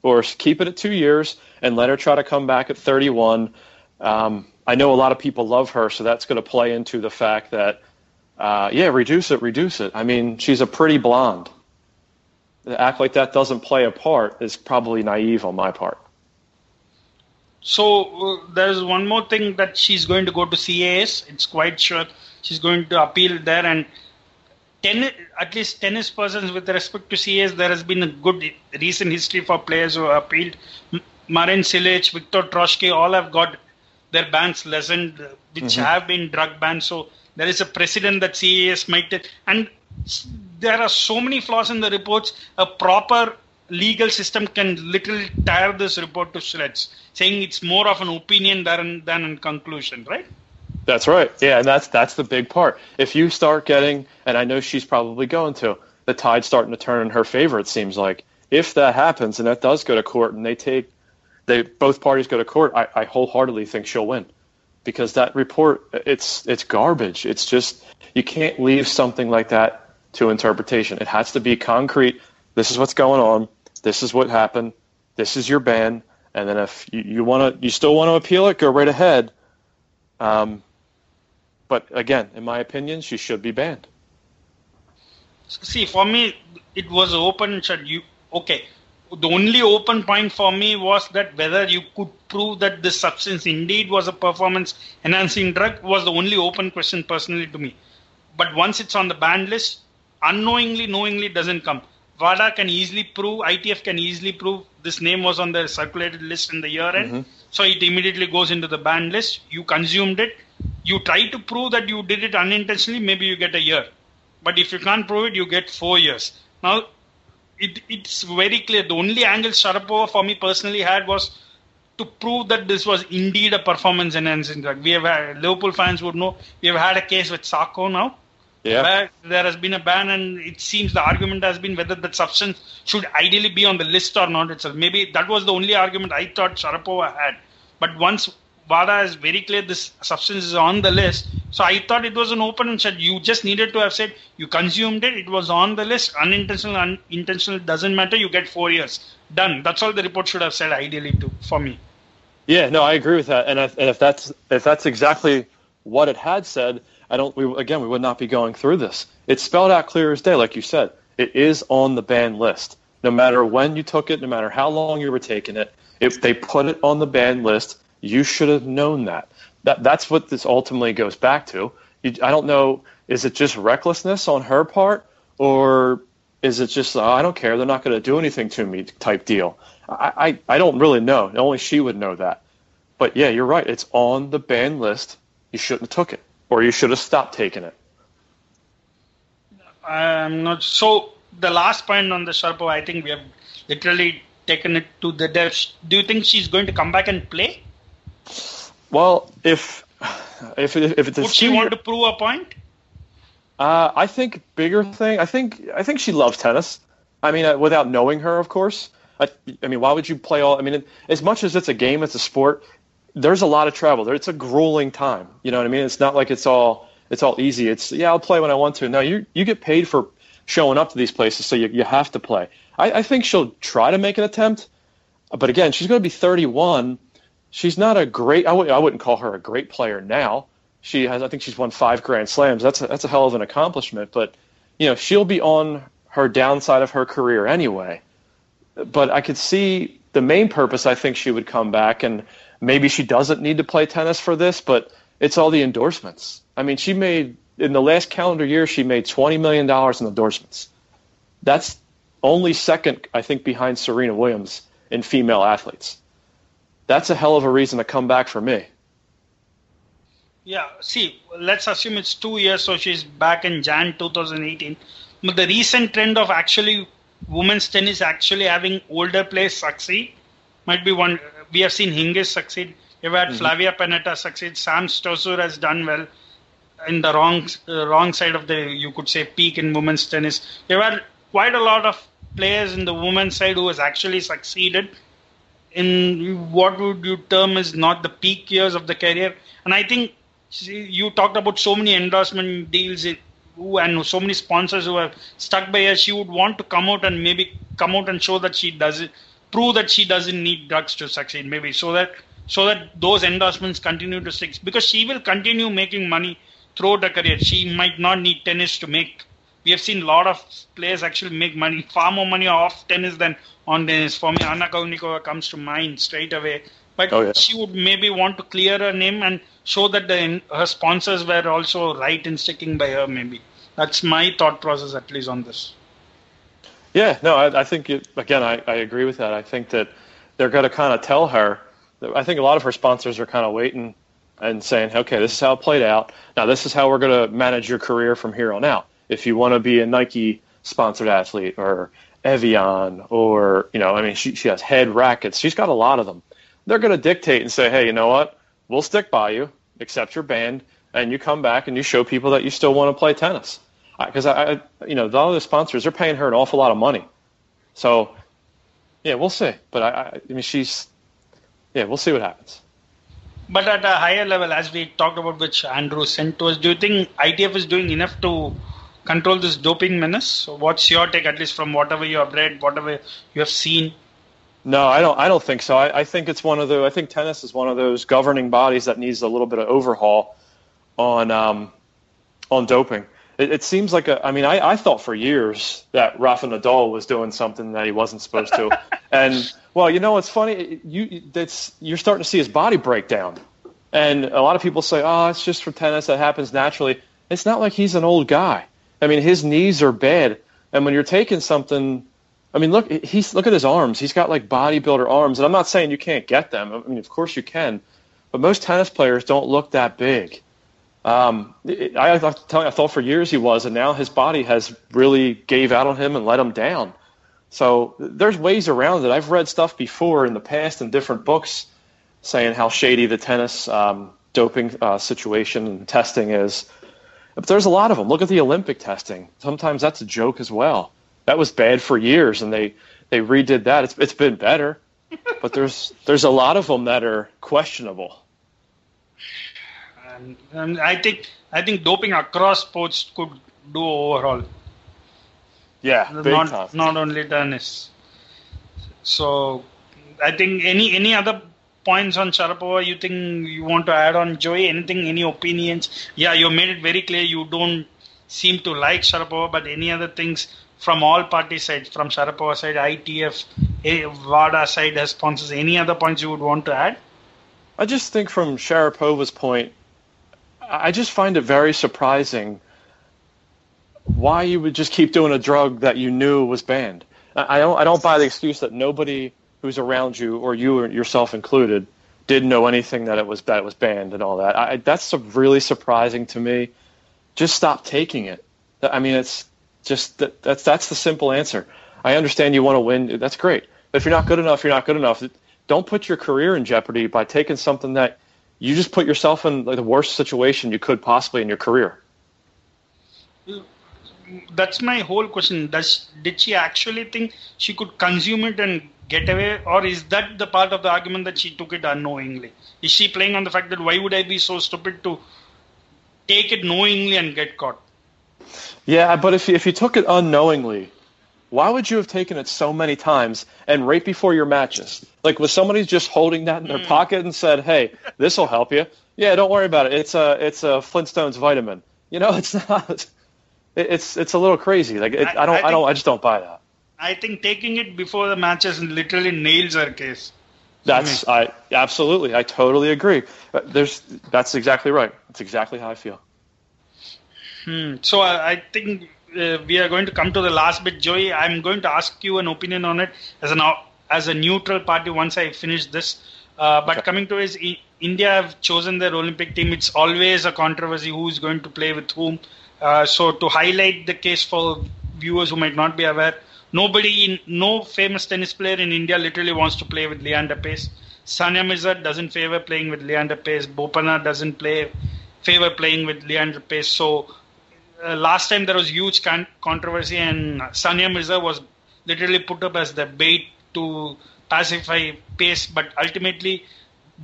or keep it at two years and let her try to come back at 31. Um, I know a lot of people love her, so that's going to play into the fact that, uh, yeah, reduce it, reduce it. I mean, she's a pretty blonde. To act like that doesn't play a part is probably naive on my part. So uh, there's one more thing that she's going to go to CAS. It's quite sure she's going to appeal there, and tennis, at least tennis persons with respect to CAS, there has been a good recent history for players who appealed. Marin Cilic, Viktor Troicki, all have got their bans lessened, which mm-hmm. have been drug bans. So there is a precedent that CAS might. And there are so many flaws in the reports. A proper legal system can literally tear this report to shreds, saying it's more of an opinion than, than a conclusion, right? That's right. Yeah, and that's that's the big part. If you start getting, and I know she's probably going to, the tide's starting to turn in her favor. It seems like if that happens and that does go to court and they take, they both parties go to court, I, I wholeheartedly think she'll win, because that report it's it's garbage. It's just you can't leave something like that to interpretation. It has to be concrete. This is what's going on. This is what happened. This is your ban. And then if you, you want to, you still want to appeal it, go right ahead. Um, but again, in my opinion, she should be banned. See, for me, it was open shut. You okay? The only open point for me was that whether you could prove that this substance indeed was a performance enhancing drug was the only open question personally to me. But once it's on the banned list, unknowingly, knowingly doesn't come. WADA can easily prove, ITF can easily prove this name was on the circulated list in the year end. Mm-hmm. So it immediately goes into the banned list. You consumed it. You try to prove that you did it unintentionally, maybe you get a year. But if you can't prove it, you get four years. Now, it, it's very clear. The only angle Sharapova for me personally had was to prove that this was indeed a performance enhancing drug. We have had, Liverpool fans would know we have had a case with Sakho now. Yeah. Where there has been a ban, and it seems the argument has been whether that substance should ideally be on the list or not itself. Maybe that was the only argument I thought Sharapova had. But once WADA is very clear this substance is on the list, so I thought it was an open and shut. You just needed to have said you consumed it, it was on the list, unintentional, unintentional doesn't matter, you get four years. Done. That's all the report should have said ideally to for me. Yeah, no, I agree with that. And, I, and if that's if that's exactly what it had said, I don't. We, again, we would not be going through this. It's spelled out clear as day, like you said. It is on the ban list. No matter when you took it, no matter how long you were taking it, if they put it on the ban list, you should have known that. That that's what this ultimately goes back to. You, I don't know. Is it just recklessness on her part, or is it just oh, I don't care? They're not going to do anything to me type deal. I, I I don't really know. Only she would know that. But yeah, you're right. It's on the ban list. You shouldn't have took it, or you should have stopped taking it. I'm not so. The last point on the Sharapova, I think we have literally taken it to the depths. Do you think she's going to come back and play? Well, if if if it's Would she want to prove a point? Uh, I think bigger thing. I think I think she loves tennis. I mean, uh, without knowing her, of course. I, I mean, why would you play all? I mean, it, as much as it's a game, it's a sport. There's a lot of travel. There, it's a grueling time. You know what I mean? It's not like it's all it's all easy. It's yeah, I'll play when I want to. No, you you get paid for showing up to these places, so you you have to play. I, I think she'll try to make an attempt, but again, she's going to be 31. She's not a great. I w- I wouldn't call her a great player now. She has. I think she's won five Grand Slams. That's a, that's a hell of an accomplishment. But you know, she'll be on her downside of her career anyway. But I could see the main purpose. I think she would come back, and maybe she doesn't need to play tennis for this. But it's all the endorsements. I mean, she made in the last calendar year she made twenty million dollars in endorsements. That's only second, I think, behind Serena Williams in female athletes. That's a hell of a reason to come back for me. Yeah, see, let's assume it's two years, so she's back in Jan 2018. But the recent trend of actually women's tennis actually having older players succeed might be one. We have seen Hingis succeed. We've had Flavia Pennetta succeed. Sam Stosur has done well in the wrong uh, wrong side of the you could say peak in women's tennis. We've had quite a lot of players in the women's side who has actually succeeded in what would you term as not the peak years of the career. And I think see, you talked about so many endorsement deals in- and so many sponsors who have stuck by her. She would want to come out and maybe come out and show that she doesn't prove that she doesn't need drugs to succeed. Maybe so that so that those endorsements continue to stick because she will continue making money throughout her career. She might not need tennis to make. We have seen a lot of players actually make money, far more money off tennis than on tennis. For me, Anna Kournikova comes to mind straight away. But Oh, yeah. she would maybe want to clear her name and show that the, her sponsors were also right in sticking by her. Maybe that's my thought process, at least on this. Yeah, no, I, I think it, again, I, I agree with that. I think that they're going to kind of tell her. I think a lot of her sponsors are kind of waiting and saying, okay, this is how it played out. Now, this is how we're going to manage your career from here on out. If you want to be a Nike sponsored athlete or Evian or, you know, I mean, she, she has head rackets. She's got a lot of them. They're going to dictate and say, hey, you know what? We'll stick by you, accept your band, and you come back and you show people that you still want to play tennis. Because I, I, you know, a lot of the sponsors are paying her an awful lot of money. So, yeah, we'll see. But I, I, I mean, she's, yeah, we'll see what happens. But at a higher level, as we talked about, which Andrew sent to us, do you think ITF is doing enough to control this doping menace? So what's your take, at least from whatever you have read, whatever you have seen? No, I don't. I don't think so. I, I think it's one of the. I think tennis is one of those governing bodies that needs a little bit of overhaul on um, on doping. It, it seems like a. I mean, I, I thought for years that Rafa Nadal was doing something that he wasn't supposed to, and well, you know, it's funny. You that's you're starting to see his body break down, and a lot of people say, "Oh, it's just for tennis. That happens naturally." It's not like he's an old guy. I mean, his knees are bad. And when you're taking something, I mean, look, he's look at his arms. He's got like bodybuilder arms, and I'm not saying you can't get them. I mean, of course you can, but most tennis players don't look that big. Um, I, I, I thought for years he was, and now his body has really gave out on him and let him down. So there's ways around it. I've read stuff before in the past in different books saying how shady the tennis um, doping uh, situation and testing is. But there's a lot of them. Look at the Olympic testing. Sometimes that's a joke as well. That was bad for years, and they, they redid that. It's it's been better, but there's there's a lot of them that are questionable. And, and I think I think doping across sports could do overall. Yeah, not not only tennis. So I think any any other points on Sharapova you think you want to add on Joey? Anything, any opinions? Yeah, you made it very clear you don't seem to like Sharapova, but any other things from all party sides, from Sharapova side, ITF, WADA side as sponsors, any other points you would want to add? I just think from Sharapova's point, I just find it very surprising why you would just keep doing a drug that you knew was banned. I don't I don't buy the excuse that nobody who's around you or you yourself included didn't know anything that it was that it was banned and all that. I, that's really surprising to me. Just stop taking it. I mean, it's just that, that's that's the simple answer. I understand you want to win. That's great. But if you're not good enough, you're not good enough. Don't put your career in jeopardy by taking something that you just put yourself in like the worst situation you could possibly in your career that's my whole question. Does did she actually think she could consume it and get away, or is that the part of the argument that she took it unknowingly? Is she playing on the fact that why would I be so stupid to take it knowingly and get caught? Yeah, but if you, if you took it unknowingly, why would you have taken it so many times and right before your matches? Like was somebody just holding that in their mm. pocket and said, "Hey, this will help you." Yeah, don't worry about it. It's a it's a Flintstones vitamin. You know, it's not it's it's a little crazy. Like it, I, I, don't I, think, I, don't I just don't buy that. I think taking it before the matches literally nails our case. That's I absolutely I totally agree. There's that's exactly right. That's exactly how I feel. Hmm. So I, I think uh, we are going to come to the last bit, Joey. I'm going to ask you an opinion on it as an as a neutral party once I finish this. Uh, but okay. coming to is India have chosen their Olympic team. It's always a controversy who's going to play with whom. Uh, so to highlight the case for viewers who might not be aware, nobody in no famous tennis player in India literally wants to play with Leander Paes. Sania Mirza doesn't favor playing with Leander Paes. Bopanna doesn't play favor playing with Leander Paes. So uh, last time there was huge con- controversy, and Sania Mirza was literally put up as the bait to pacify Paes. But ultimately,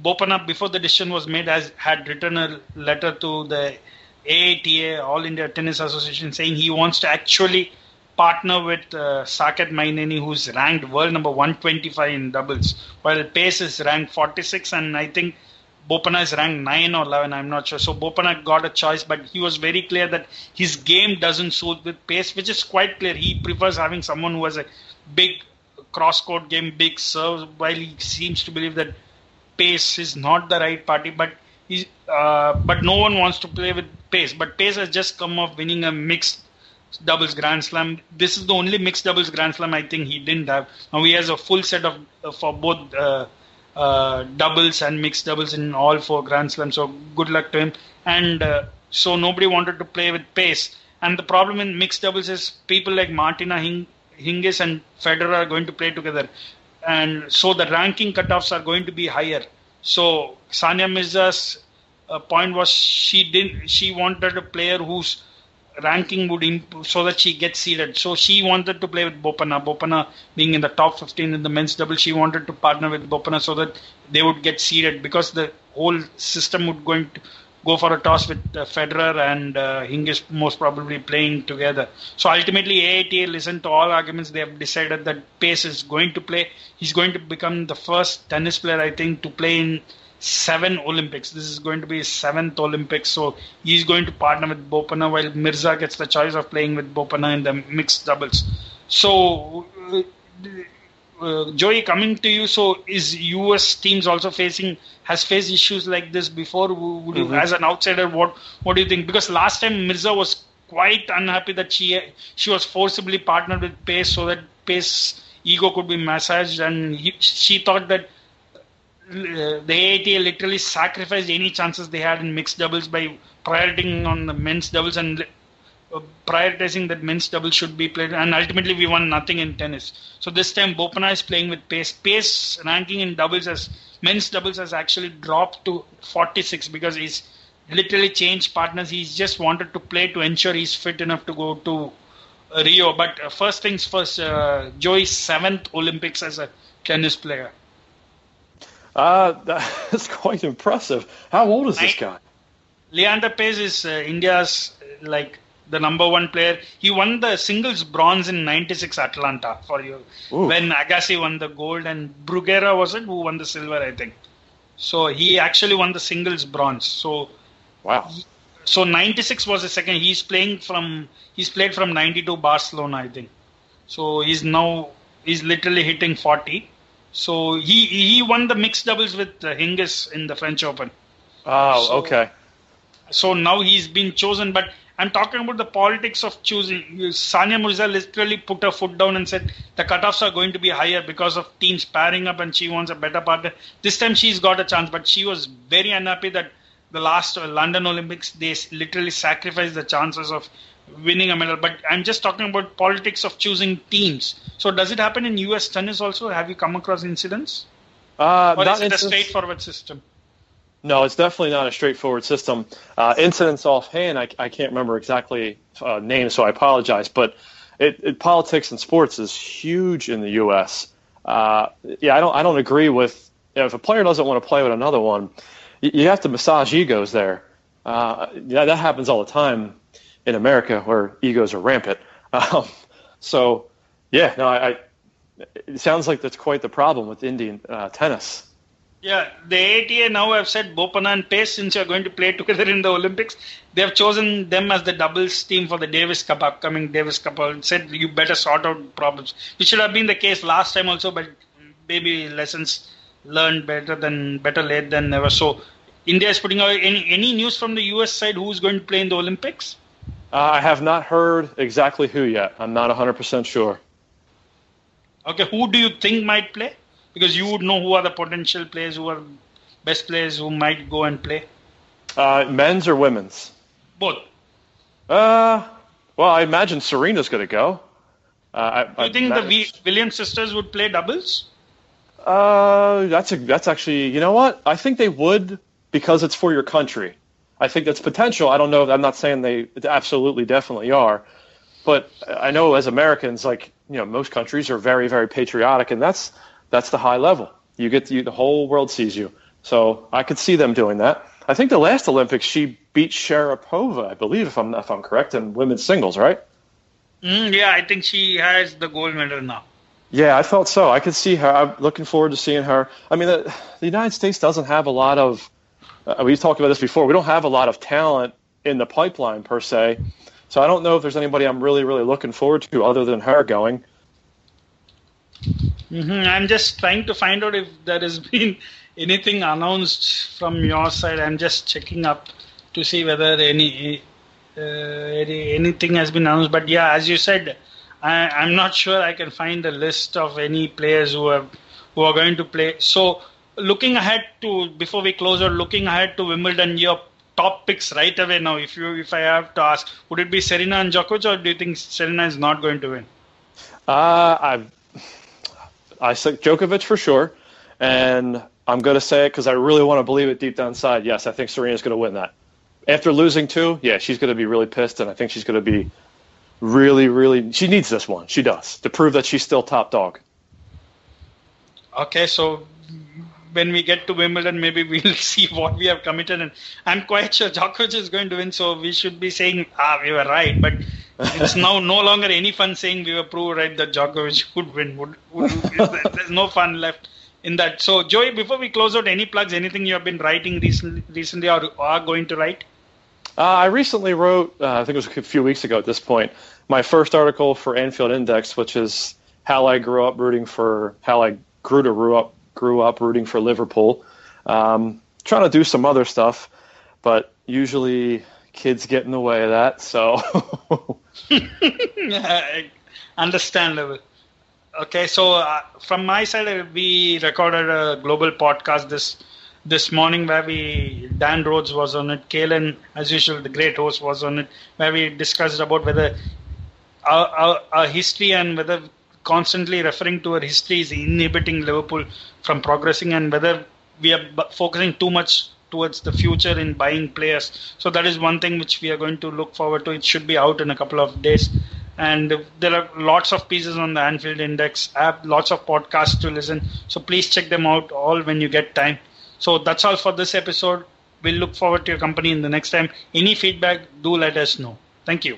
Bopanna, before the decision was made, has had written a letter to the AITA, All India Tennis Association, saying he wants to actually partner with uh, Saketh Myneni, who's ranked world number 125 in doubles, while Paes is ranked 46, and I think Bopanna is ranked 9 or 11, I'm not sure. So Bopanna got a choice, but he was very clear that his game doesn't suit with Paes, which is quite clear. He prefers having someone who has a big cross-court game, big serve, while he seems to believe that Paes is not the right party. But Uh, but no one wants to play with Paes. But Paes has just come off winning a mixed doubles Grand Slam. This is the only mixed doubles Grand Slam I think he didn't have. Now he has a full set of uh, for both uh, uh, doubles and mixed doubles in all four Grand Slams. So good luck to him. And uh, so nobody wanted to play with Paes. And the problem in mixed doubles is people like Martina Hing- Hingis and Federer are going to play together. And so the ranking cutoffs are going to be higher. So Sania Mirza's uh, point was she didn't she wanted a player whose ranking would improve so that she gets seeded. So she wanted to play with Bopanna. Bopanna being in the top 15 in the men's double, she wanted to partner with Bopanna so that they would get seeded because the whole system would going to go for a toss with uh, Federer and uh, Hingis most probably playing together. So ultimately, AITA listened to all arguments. They have decided that Paes is going to play. He's going to become the first tennis player, I think, to play in seven Olympics. This is going to be his seventh Olympics. So he's going to partner with Bopanna while Mirza gets the choice of playing with Bopanna in the mixed doubles. So. Uh, uh, Joey, coming to you, so is US teams also facing has faced issues like this before? Would you, mm-hmm. as an outsider, what what do you think? Because last time Mirza was quite unhappy that she she was forcibly partnered with Paes so that Paes ego could be massaged, and he, she thought that the AITA literally sacrificed any chances they had in mixed doubles by prioritizing on the men's doubles and uh, prioritizing that men's doubles should be played. And ultimately, we won nothing in tennis. So this time, Bopanna is playing with Paes. Paes ranking in doubles as men's doubles has actually dropped to 46 because he's literally changed partners. He's just wanted to play to ensure he's fit enough to go to Rio. But uh, first things first, uh, Joey's seventh Olympics as a tennis player. Uh, that's quite impressive. How old is this guy? Leander Paes is uh, India's like the number one player. He won the singles bronze in '96 Atlanta for you Ooh. when Agassi won the gold and Bruguera was it who won the silver, I think. So he actually won the singles bronze. So wow. He, so '96 was the second. He's playing from he's played from '92 Barcelona, I think. So he's now he's literally hitting 40. So he he won the mixed doubles with uh, Hingis in the French Open. Oh, so, okay. So now he's been chosen, but I'm talking about the politics of choosing. Sania Mirza literally put her foot down and said the cutoffs are going to be higher because of teams pairing up, and she wants a better partner. This time she's got a chance, but she was very unhappy that the last London Olympics they literally sacrificed the chances of winning a medal. But I'm just talking about politics of choosing teams. So does it happen in U.S. tennis also? Have you come across incidents? Uh, or is it a straightforward system? No, it's definitely not a straightforward system. Uh, incidents offhand, I, I can't remember exactly uh, names, so I apologize. But it, it, politics and sports is huge in the U.S. Uh, yeah, I don't I don't agree with you know, if a player doesn't want to play with another one, you, you have to massage egos there. Uh, yeah, that happens all the time in America where egos are rampant. Um, so, yeah, no, I, I, it sounds like that's quite the problem with Indian uh, tennis. Yeah, the ATA now have said Bopanna and Paes, since you're going to play together in the Olympics, they have chosen them as the doubles team for the Davis Cup, upcoming Davis Cup. And said you better sort out problems, which should have been the case last time also, but maybe lessons learned better than better late than never. So, India is putting out any any news from the US side who's going to play in the Olympics? Uh, I have not heard exactly who yet. I'm not 100% sure. Okay, who do you think might play? Because you would know who are the potential players, who are best players who might go and play. Uh, men's or women's? Both. Uh, well, I imagine Serena's going to go. Uh, I, do you think the Williams sisters would play doubles? Uh, that's a, that's actually you know what I think they would because it's for your country. I think that's potential. I don't know. I'm not saying they absolutely definitely are, but I know as Americans, like you know, most countries are very very patriotic, and that's that's the high level. You get to, the whole world sees you. So I could see them doing that. I think the last Olympics she beat Sharapova, I believe, if I'm if I'm correct, in women's singles, right? Mm, yeah, I think she has the gold medal now. Yeah, I felt so. I could see her. I'm looking forward to seeing her. I mean, the, the United States doesn't have a lot of uh, we talked about this before. We don't have a lot of talent in the pipeline per se, so I don't know if there's anybody I'm really really looking forward to other than her going. Mm-hmm. I'm just trying to find out if there has been anything announced from your side. I'm just checking up to see whether any, uh, any anything has been announced. But yeah, as you said, I, am not sure I can find a list of any players who have who are going to play. So looking ahead to before we close out, looking ahead to Wimbledon, your top picks right away now. If you if I have to ask, would it be Serena and Djokovic, or do you think Serena is not going to win? Uh, I I said Djokovic for sure, and I'm going to say it because I really want to believe it deep down inside. Yes, I think Serena's going to win that. After losing two, yeah, she's going to be really pissed, and I think she's going to be really, really. She needs this one. She does to prove that she's still top dog. Okay, so when we get to Wimbledon, maybe we'll see what we have committed. And I'm quite sure Djokovic is going to win, so we should be saying, ah, we were right. But it's now no longer any fun saying we were proved right that Djokovic would win. There's no fun left in that. So, Joey, before we close out, any plugs, anything you have been writing recently, recently or are going to write? Uh, I recently wrote, uh, I think it was a few weeks ago at this point, my first article for Anfield Index, which is how I grew up rooting for, how I grew to root up grew up rooting for Liverpool. Um, trying to do some other stuff, but usually kids get in the way of that. So Understandable. Okay, so uh, from my side, uh, we recorded a global podcast this this morning where we Dan Rhodes was on it, Kalen, as usual, the great host was on it, where we discussed about whether our, our, our history and whether constantly referring to our history is inhibiting Liverpool from progressing and whether we are focusing too much towards the future in buying players. So that is one thing which we are going to look forward to. It should be out in a couple of days. And there are lots of pieces on the Anfield Index app, lots of podcasts to listen. So please check them out all when you get time. So that's all for this episode. We'll look forward to your company in the next time. Any feedback, do let us know. Thank you.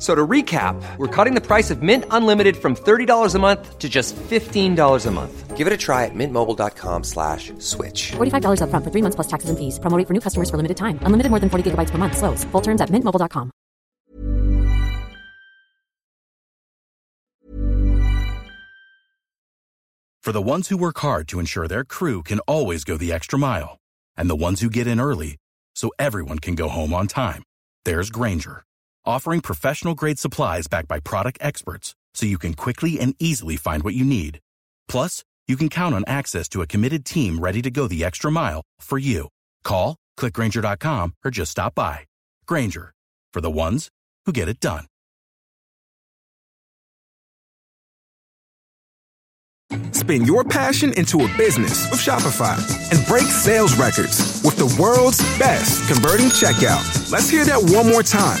So to recap, we're cutting the price of Mint Unlimited from $30 a month to just $15 a month. Give it a try at mintmobile.com slash switch. $45 upfront for three months plus taxes and fees. Promoting for new customers for limited time. Unlimited more than 40 gigabytes per month. Slows. Full terms at mintmobile.com. For the ones who work hard to ensure their crew can always go the extra mile, and the ones who get in early so everyone can go home on time, there's Grainger, offering professional grade supplies backed by product experts so you can quickly and easily find what you need. Plus, you can count on access to a committed team ready to go the extra mile for you. Call, clickgranger.com, or just stop by. Grainger, for the ones who get it done. Spin your passion into a business with Shopify and break sales records with the world's best converting checkout. Let's hear that one more time.